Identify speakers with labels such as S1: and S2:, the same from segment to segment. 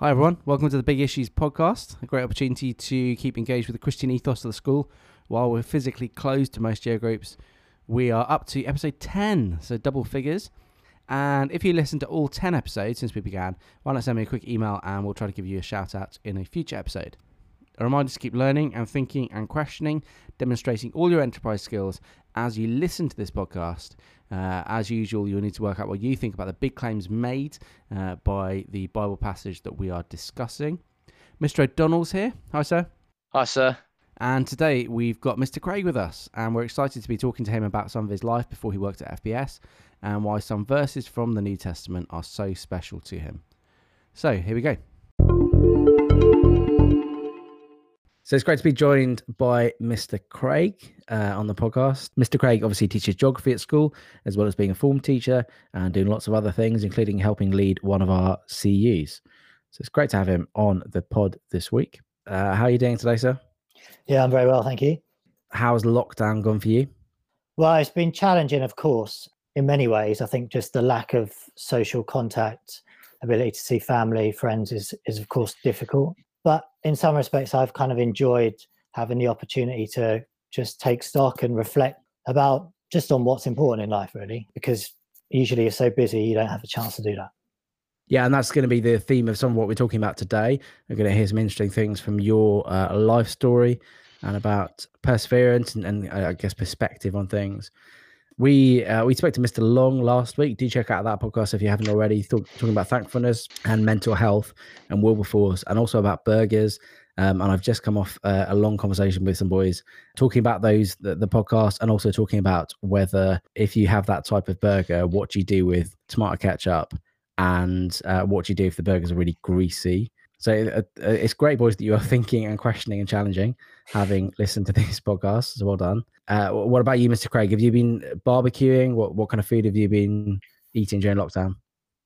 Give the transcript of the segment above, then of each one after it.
S1: Hi, everyone. Welcome to the Big Issues podcast, a great opportunity to keep engaged with the Christian ethos of the school while we're physically closed to most year groups. We are up to episode 10, so double figures. And if you listen to all 10 episodes since we began, why not send me a quick email and we'll try to give you a shout out in a future episode. A reminder to keep learning and thinking and questioning, demonstrating all your enterprise skills as you listen to this podcast. Uh, as usual, you'll need to work out what you think about the big claims made uh, by the Bible passage that we are discussing. Mr. O'Donnell's here. Hi, sir.
S2: Hi, sir.
S1: And today we've got Mr. Craig with us, and we're excited to be talking to him about some of his life before he worked at FBS and why some verses from the New Testament are so special to him. So, here we go. So it's great to be joined by Mr. Craig uh, on the podcast. Mr. Craig obviously teaches geography at school, as well as being a form teacher and doing lots of other things, including helping lead one of our CUs. So it's great to have him on the pod this week. Uh, how are you doing today, sir?
S3: Yeah, I'm very well, thank you.
S1: How's lockdown gone for you?
S3: Well, it's been challenging, of course, in many ways. I think just the lack of social contact, ability to see family, friends is, is of course difficult in some respects i've kind of enjoyed having the opportunity to just take stock and reflect about just on what's important in life really because usually you're so busy you don't have a chance to do that.
S1: Yeah and that's going to be the theme of some of what we're talking about today. We're going to hear some interesting things from your uh, life story and about perseverance and, and uh, i guess perspective on things we uh, we spoke to Mr. Long last week. Do check out that podcast if you haven't already. talking about thankfulness and mental health and Wilberforce, and also about burgers. Um, and I've just come off uh, a long conversation with some boys talking about those the, the, podcast and also talking about whether if you have that type of burger, what do you do with tomato ketchup, and uh, what do you do if the burgers are really greasy. So uh, uh it's great, boys, that you are thinking and questioning and challenging, having listened to these podcasts. So well done. Uh, what about you, Mr. Craig? Have you been barbecuing? What what kind of food have you been eating during lockdown?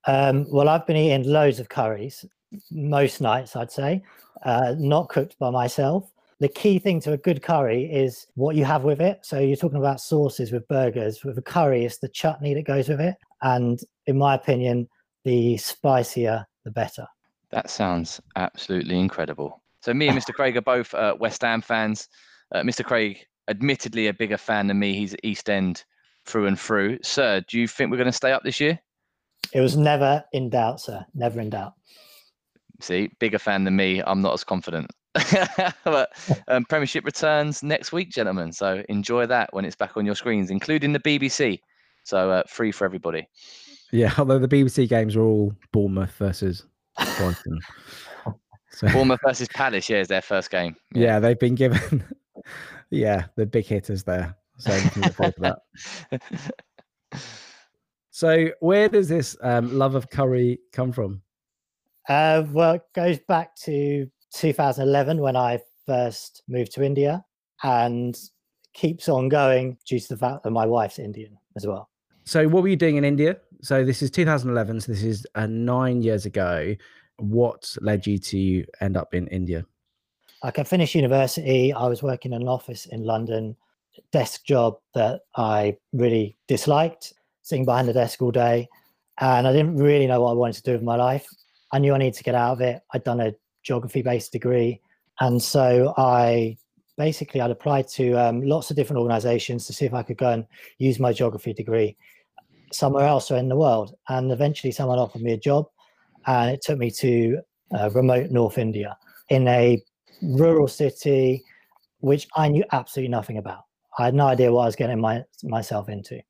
S3: Um, well, I've been eating loads of curries most nights, I'd say, uh, not cooked by myself. The key thing to a good curry is what you have with it. So you're talking about sauces with burgers. With a curry, it's the chutney that goes with it, and in my opinion, the spicier the better.
S2: That sounds absolutely incredible. So me and Mr. Craig are both uh, West Ham fans. Uh, Mr. Craig admittedly a bigger fan than me. He's East End through and through. Sir, do you think we're going to stay up this year?
S3: It was never in doubt, sir. Never in doubt.
S2: See, bigger fan than me. I'm not as confident. but um, Premiership returns next week, gentlemen. So enjoy that when it's back on your screens, including the BBC. So uh, free for everybody.
S1: Yeah, although the BBC games are all Bournemouth versus Brighton.
S2: so, Bournemouth versus Palace, yeah, is their first game.
S1: Yeah, yeah they've been given yeah, the big hitters there. So that. so where does this um, love of curry come from?
S3: Uh, well, it goes back to 2011 when I first moved to India and keeps on going due to the fact that my wife's Indian as well.
S1: So, what were you doing in India? So, this is 2011. So, this is uh, nine years ago. What led you to end up in India?
S3: Like I finished university, I was working in an office in London, desk job that I really disliked, sitting behind the desk all day. And I didn't really know what I wanted to do with my life. I knew I needed to get out of it. I'd done a geography based degree. And so I basically I'd applied to um, lots of different organizations to see if I could go and use my geography degree somewhere else or in the world. And eventually someone offered me a job and it took me to uh, remote North India in a rural city, which I knew absolutely nothing about. I had no idea what I was getting my, myself into.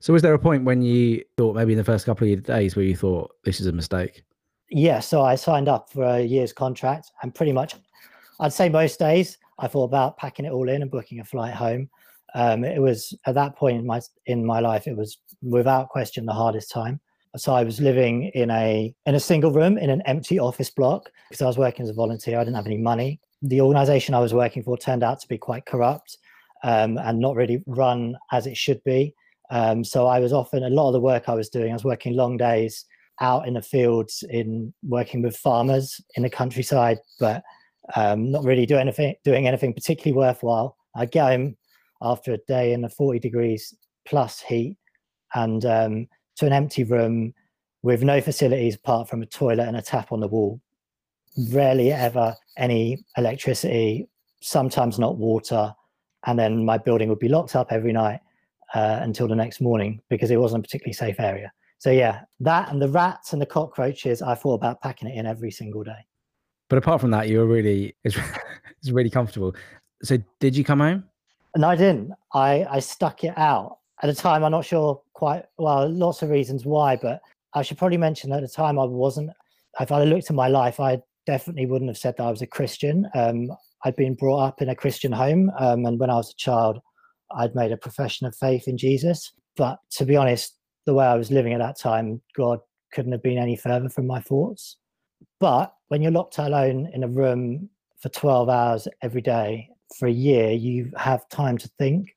S1: So, was there a point when you thought maybe in the first couple of days where you thought this is a mistake?
S3: Yeah. So, I signed up for a year's contract, and pretty much, I'd say most days, I thought about packing it all in and booking a flight home. Um, it was at that point in my in my life, it was without question the hardest time. So I was living in a in a single room in an empty office block because I was working as a volunteer. I didn't have any money. The organization I was working for turned out to be quite corrupt um, and not really run as it should be. Um, so I was often a lot of the work I was doing. I was working long days out in the fields, in working with farmers in the countryside, but um, not really doing anything doing anything particularly worthwhile. I'd get home after a day in the 40 degrees plus heat and um, to an empty room with no facilities apart from a toilet and a tap on the wall rarely ever any electricity, sometimes not water. And then my building would be locked up every night uh, until the next morning because it wasn't a particularly safe area. So yeah, that and the rats and the cockroaches, I thought about packing it in every single day.
S1: But apart from that, you were really it's, it's really comfortable. So did you come home?
S3: No, I didn't. I I stuck it out at the time. I'm not sure quite well. Lots of reasons why, but I should probably mention at the time I wasn't. If I looked at my life, I definitely wouldn't have said that I was a Christian. Um, I'd been brought up in a Christian home, um, and when I was a child, I'd made a profession of faith in Jesus. But to be honest, the way I was living at that time, God couldn't have been any further from my thoughts. But when you're locked alone in a room for 12 hours every day for a year, you have time to think.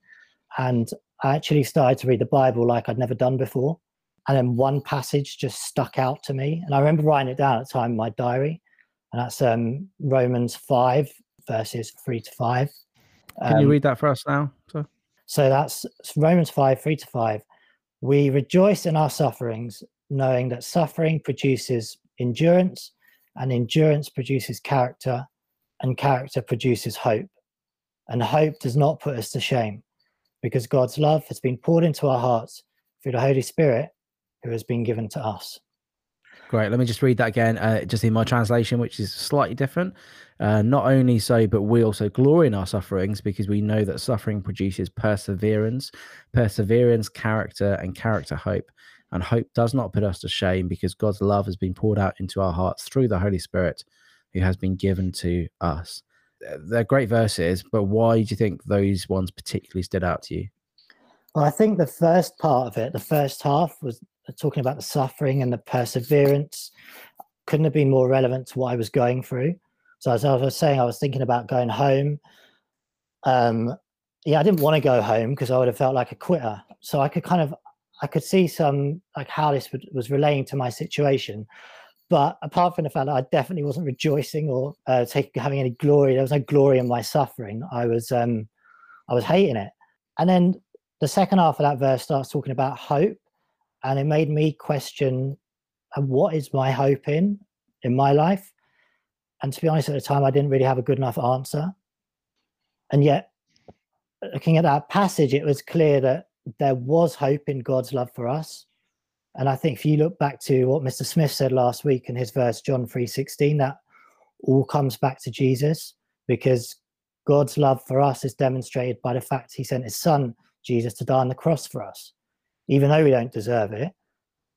S3: And I actually started to read the Bible like I'd never done before. And then one passage just stuck out to me. And I remember writing it down at the time in my diary. And that's um, Romans 5, verses 3 to 5.
S1: Can um, you read that for us now?
S3: So? so that's Romans 5, 3 to 5. We rejoice in our sufferings, knowing that suffering produces endurance, and endurance produces character, and character produces hope. And hope does not put us to shame, because God's love has been poured into our hearts through the Holy Spirit who has been given to us.
S1: Great. Let me just read that again, uh, just in my translation, which is slightly different. Uh, not only so, but we also glory in our sufferings because we know that suffering produces perseverance, perseverance, character, and character hope. And hope does not put us to shame because God's love has been poured out into our hearts through the Holy Spirit who has been given to us. They're great verses, but why do you think those ones particularly stood out to you?
S3: Well, I think the first part of it, the first half, was talking about the suffering and the perseverance. Couldn't have been more relevant to what I was going through. So, as I was saying, I was thinking about going home. Um, yeah, I didn't want to go home because I would have felt like a quitter. So I could kind of I could see some like how this was relating to my situation. But apart from the fact that I definitely wasn't rejoicing or uh, taking having any glory, there was no glory in my suffering. I was um, I was hating it. And then the second half of that verse starts talking about hope, and it made me question uh, what is my hope in in my life. And to be honest, at the time, I didn't really have a good enough answer. And yet, looking at that passage, it was clear that there was hope in God's love for us. And I think if you look back to what Mr. Smith said last week in his verse, John 3:16, that all comes back to Jesus because God's love for us is demonstrated by the fact he sent his son, Jesus, to die on the cross for us, even though we don't deserve it,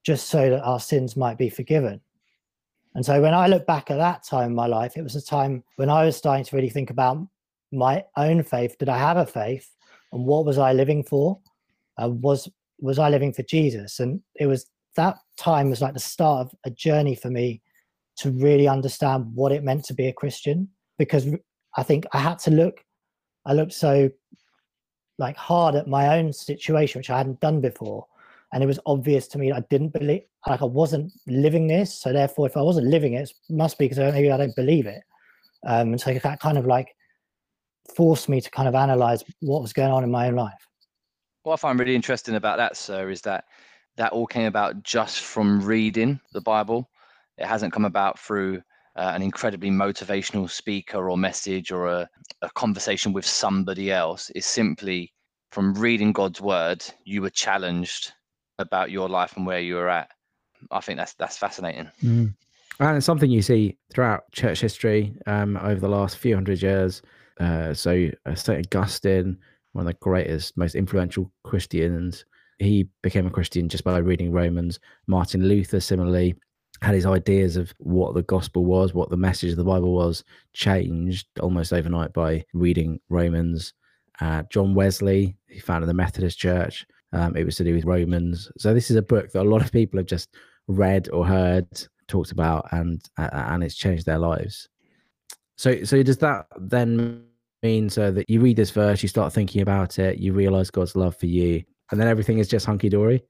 S3: just so that our sins might be forgiven. And so when I look back at that time in my life, it was a time when I was starting to really think about my own faith. Did I have a faith? And what was I living for? uh, was was I living for Jesus, and it was that time was like the start of a journey for me to really understand what it meant to be a Christian. Because I think I had to look, I looked so like hard at my own situation, which I hadn't done before, and it was obvious to me I didn't believe, like I wasn't living this. So therefore, if I wasn't living it, it must be because maybe I don't believe it. Um, and so that kind of like forced me to kind of analyze what was going on in my own life
S2: what I find really interesting about that, sir, is that that all came about just from reading the Bible. It hasn't come about through uh, an incredibly motivational speaker or message or a, a conversation with somebody else. It's simply from reading God's word, you were challenged about your life and where you were at. I think that's that's fascinating.
S1: Mm. And it's something you see throughout church history um, over the last few hundred years. Uh, so, uh, St. Augustine, one of the greatest, most influential Christians. He became a Christian just by reading Romans. Martin Luther, similarly, had his ideas of what the gospel was, what the message of the Bible was, changed almost overnight by reading Romans. Uh, John Wesley, he founded the Methodist Church. Um, it was to do with Romans. So this is a book that a lot of people have just read or heard, talked about, and uh, and it's changed their lives. So so does that then mean so that you read this verse, you start thinking about it, you realize God's love for you, and then everything is just hunky dory?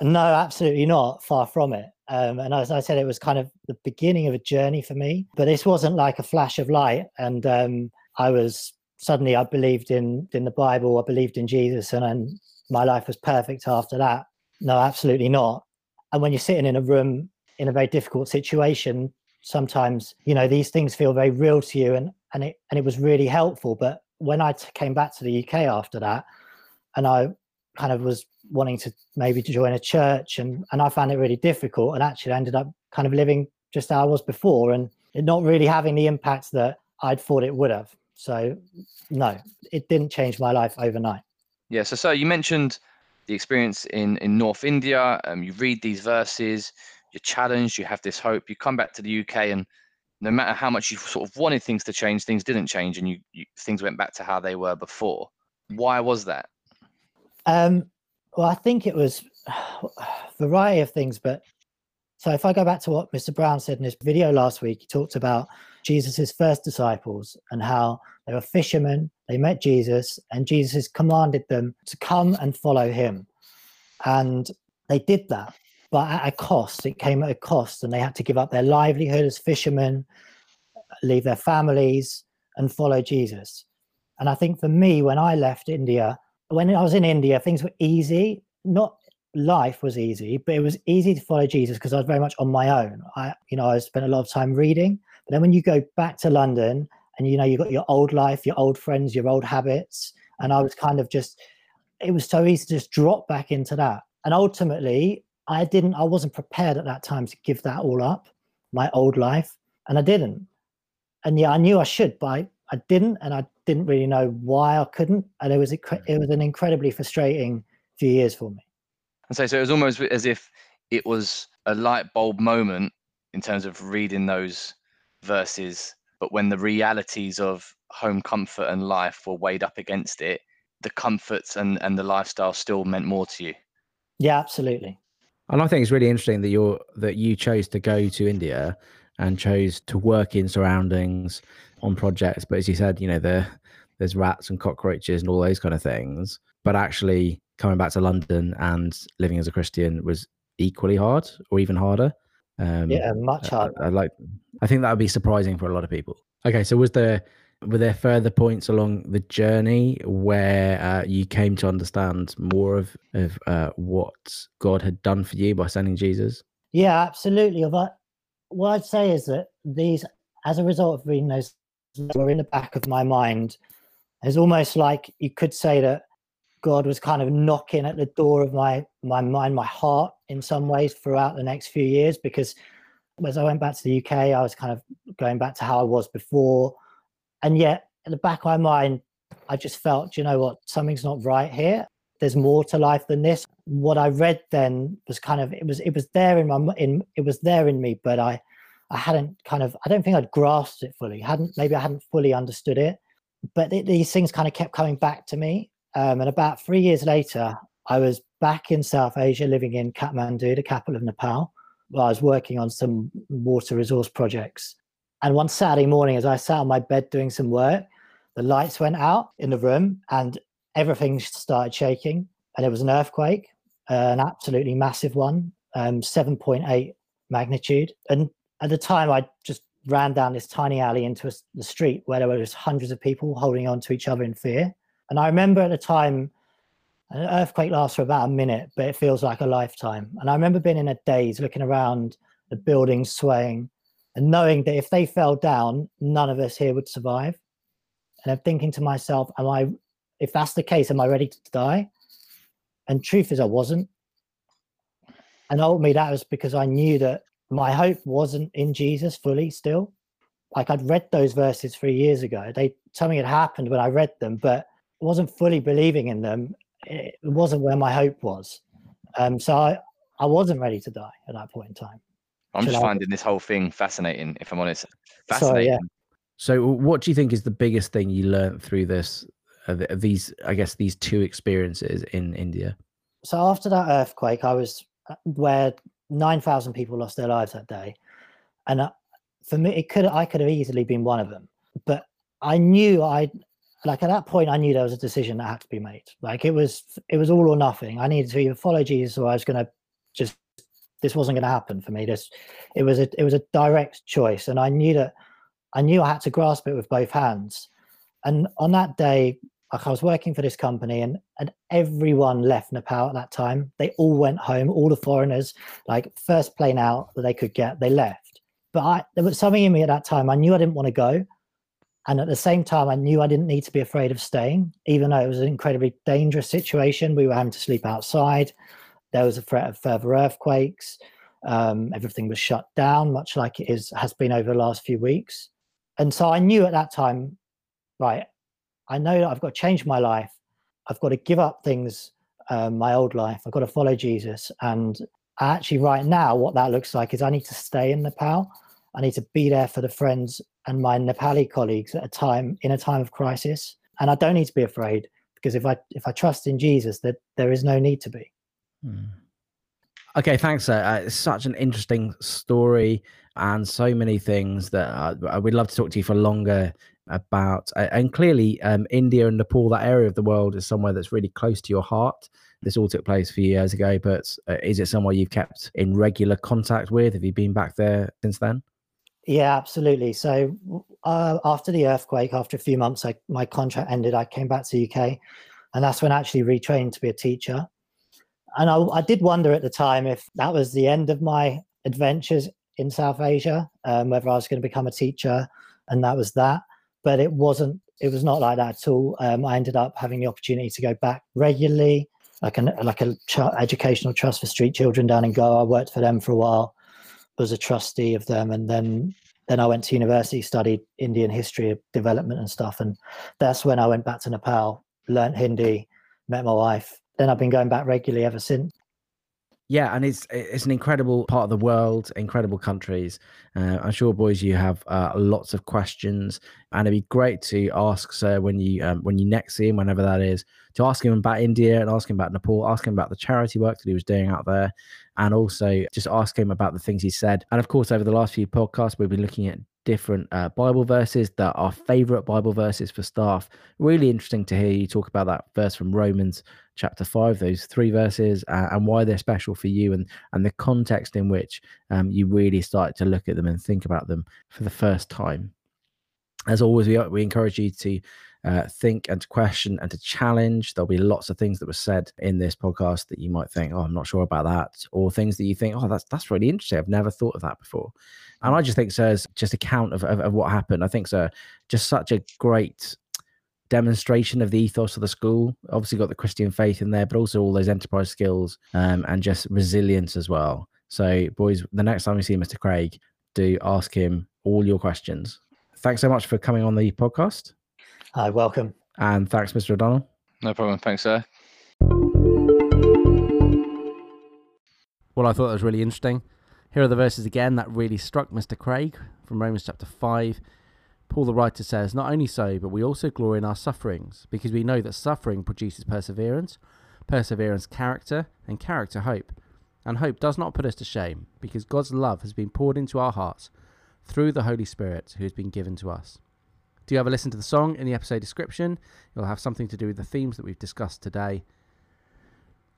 S3: No, absolutely not. Far from it. Um, and as I said, it was kind of the beginning of a journey for me. But this wasn't like a flash of light, and um, I was suddenly I believed in in the Bible, I believed in Jesus, and then my life was perfect after that. No, absolutely not. And when you're sitting in a room in a very difficult situation, sometimes you know these things feel very real to you and and it and it was really helpful but when I t- came back to the uk after that and i kind of was wanting to maybe join a church and and i found it really difficult and actually ended up kind of living just how i was before and it not really having the impact that i'd thought it would have so no it didn't change my life overnight
S2: Yeah. So, so you mentioned the experience in in North India. Um, you read these verses, you're challenged, you have this hope. You come back to the UK, and no matter how much you sort of wanted things to change, things didn't change, and you, you things went back to how they were before. Why was that?
S3: Um, well, I think it was a variety of things, but so if I go back to what Mr. Brown said in his video last week, he talked about Jesus's first disciples and how they were fishermen, they met Jesus, and Jesus commanded them to come and follow him. And they did that, but at a cost. It came at a cost, and they had to give up their livelihood as fishermen, leave their families, and follow Jesus. And I think for me, when I left India, when I was in India, things were easy. Not life was easy, but it was easy to follow Jesus because I was very much on my own. I, you know, I spent a lot of time reading. But then when you go back to London and you know you've got your old life, your old friends, your old habits, and I was kind of just, it was so easy to just drop back into that. And ultimately, I didn't, I wasn't prepared at that time to give that all up, my old life, and I didn't. And yeah, I knew I should, but I, I didn't, and I didn't really know why I couldn't. And it was incre- hmm. it was an incredibly frustrating few years for me.
S2: And so, so it was almost as if it was a light bulb moment in terms of reading those verses, but when the realities of home comfort and life were weighed up against it, the comforts and, and the lifestyle still meant more to you.
S3: Yeah, absolutely.
S1: And I think it's really interesting that you're that you chose to go to India and chose to work in surroundings on projects. But as you said, you know, there there's rats and cockroaches and all those kind of things. But actually coming back to London and living as a Christian was equally hard or even harder. Um,
S3: Yeah, much
S1: I-
S3: harder.
S1: I, like. I think that would be surprising for a lot of people. Okay, so was there were there further points along the journey where uh, you came to understand more of of uh, what God had done for you by sending Jesus?
S3: Yeah, absolutely. Of What I'd say is that these, as a result of reading those, were in the back of my mind. It's almost like you could say that God was kind of knocking at the door of my my mind, my heart, in some ways throughout the next few years. Because as I went back to the UK, I was kind of going back to how I was before, and yet at the back of my mind, I just felt, you know what, something's not right here. There's more to life than this. What I read then was kind of it was it was there in my in it was there in me, but I I hadn't kind of I don't think I'd grasped it fully. hadn't maybe I hadn't fully understood it. But th- these things kind of kept coming back to me. Um, and about three years later, I was back in South Asia, living in Kathmandu, the capital of Nepal. Well, I was working on some water resource projects. And one Saturday morning, as I sat on my bed doing some work, the lights went out in the room and everything started shaking. And it was an earthquake, uh, an absolutely massive one, um, 7.8 magnitude. And at the time, I just ran down this tiny alley into a the street where there were just hundreds of people holding on to each other in fear. And I remember at the time, an earthquake lasts for about a minute, but it feels like a lifetime. And I remember being in a daze, looking around, the buildings swaying, and knowing that if they fell down, none of us here would survive. And I'm thinking to myself, am I, if that's the case, am I ready to die? And truth is, I wasn't. And ultimately, that was because I knew that my hope wasn't in Jesus fully still. Like I'd read those verses three years ago. They something had happened when I read them, but wasn't fully believing in them. It it wasn't where my hope was. Um, so I, I wasn't ready to die at that point in time.
S2: I'm
S3: Should
S2: just
S3: I-
S2: finding this whole thing fascinating, if I'm honest.
S3: Sorry,
S2: Fascinating.
S3: yeah.
S1: So, what do you think is the biggest thing you learned through this? Uh, these, I guess, these two experiences in India.
S3: so after that earthquake, I was uh, where nine thousand people lost their lives that day, and uh, for me, it could I could have easily been one of them. But I knew I, like at that point, I knew there was a decision that had to be made. Like it was, it was all or nothing. I needed to either follow Jesus or I was going to just. This wasn't going to happen for me. This, it was a, it was a direct choice, and I knew that, I knew I had to grasp it with both hands. And on that day, like I was working for this company and, and everyone left Nepal at that time. They all went home, all the foreigners, like first plane out that they could get, they left. But I, there was something in me at that time. I knew I didn't want to go. And at the same time, I knew I didn't need to be afraid of staying, even though it was an incredibly dangerous situation. We were having to sleep outside. There was a threat of further earthquakes. Um, everything was shut down, much like it is has been over the last few weeks. And so I knew at that time, right, I know that I've got to change my life. I've got to give up things, um, my old life. I've got to follow Jesus. And actually, right now, what that looks like is I need to stay in Nepal. I need to be there for the friends and my Nepali colleagues at a time in a time of crisis. And I don't need to be afraid because if I if I trust in Jesus, that there is no need to be.
S1: Hmm. Okay, thanks. Uh, it's such an interesting story and so many things that uh, I would love to talk to you for longer about. Uh, and clearly, um, India and Nepal, that area of the world, is somewhere that's really close to your heart. This all took place a few years ago, but uh, is it somewhere you've kept in regular contact with? Have you been back there since then?
S3: Yeah, absolutely. So uh, after the earthquake, after a few months, I, my contract ended. I came back to UK, and that's when I actually retrained to be a teacher. And I, I did wonder at the time if that was the end of my adventures in South Asia, um, whether I was going to become a teacher, and that was that. But it wasn't. It was not like that at all. Um, I ended up having the opportunity to go back regularly, like an like a ch- educational trust for street children down in Goa. I worked for them for a while was a trustee of them, and then then I went to university, studied Indian history, development, and stuff, and that's when I went back to Nepal, learned Hindi, met my wife. Then I've been going back regularly ever since.
S1: Yeah, and it's it's an incredible part of the world, incredible countries. Uh, I'm sure, boys, you have uh, lots of questions, and it'd be great to ask Sir when you um, when you next see him, whenever that is, to ask him about India and ask him about Nepal, ask him about the charity work that he was doing out there, and also just ask him about the things he said. And of course, over the last few podcasts, we've been looking at different uh, Bible verses that are favorite Bible verses for staff. Really interesting to hear you talk about that verse from Romans chapter 5 those three verses uh, and why they're special for you and and the context in which um, you really start to look at them and think about them for the first time as always we, we encourage you to uh, think and to question and to challenge. There'll be lots of things that were said in this podcast that you might think, "Oh, I'm not sure about that," or things that you think, "Oh, that's that's really interesting. I've never thought of that before." And I just think Sir's just account of, of, of what happened. I think Sir just such a great demonstration of the ethos of the school. Obviously, got the Christian faith in there, but also all those enterprise skills um, and just resilience as well. So, boys, the next time you see Mr. Craig, do ask him all your questions. Thanks so much for coming on the podcast.
S3: Hi, welcome.
S1: And thanks, Mr. O'Donnell.
S2: No problem. Thanks, sir.
S1: Well, I thought that was really interesting. Here are the verses again that really struck Mr. Craig from Romans chapter 5. Paul the writer says, Not only so, but we also glory in our sufferings, because we know that suffering produces perseverance, perseverance, character, and character, hope. And hope does not put us to shame, because God's love has been poured into our hearts through the Holy Spirit who has been given to us. Do you have a listen to the song in the episode description? It'll have something to do with the themes that we've discussed today.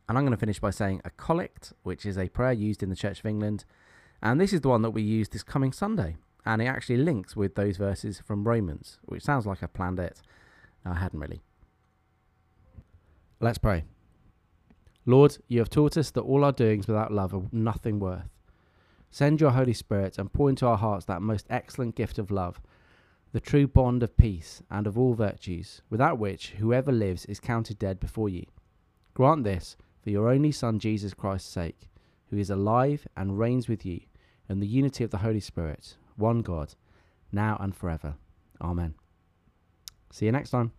S1: And I'm going to finish by saying a collect, which is a prayer used in the Church of England. And this is the one that we use this coming Sunday. And it actually links with those verses from Romans, which sounds like I planned it. I hadn't really. Let's pray. Lord, you have taught us that all our doings without love are nothing worth. Send your Holy Spirit and pour into our hearts that most excellent gift of love the true bond of peace and of all virtues, without which whoever lives is counted dead before you. Grant this for your only Son, Jesus Christ's sake, who is alive and reigns with you in the unity of the Holy Spirit, one God, now and forever. Amen. See you next time.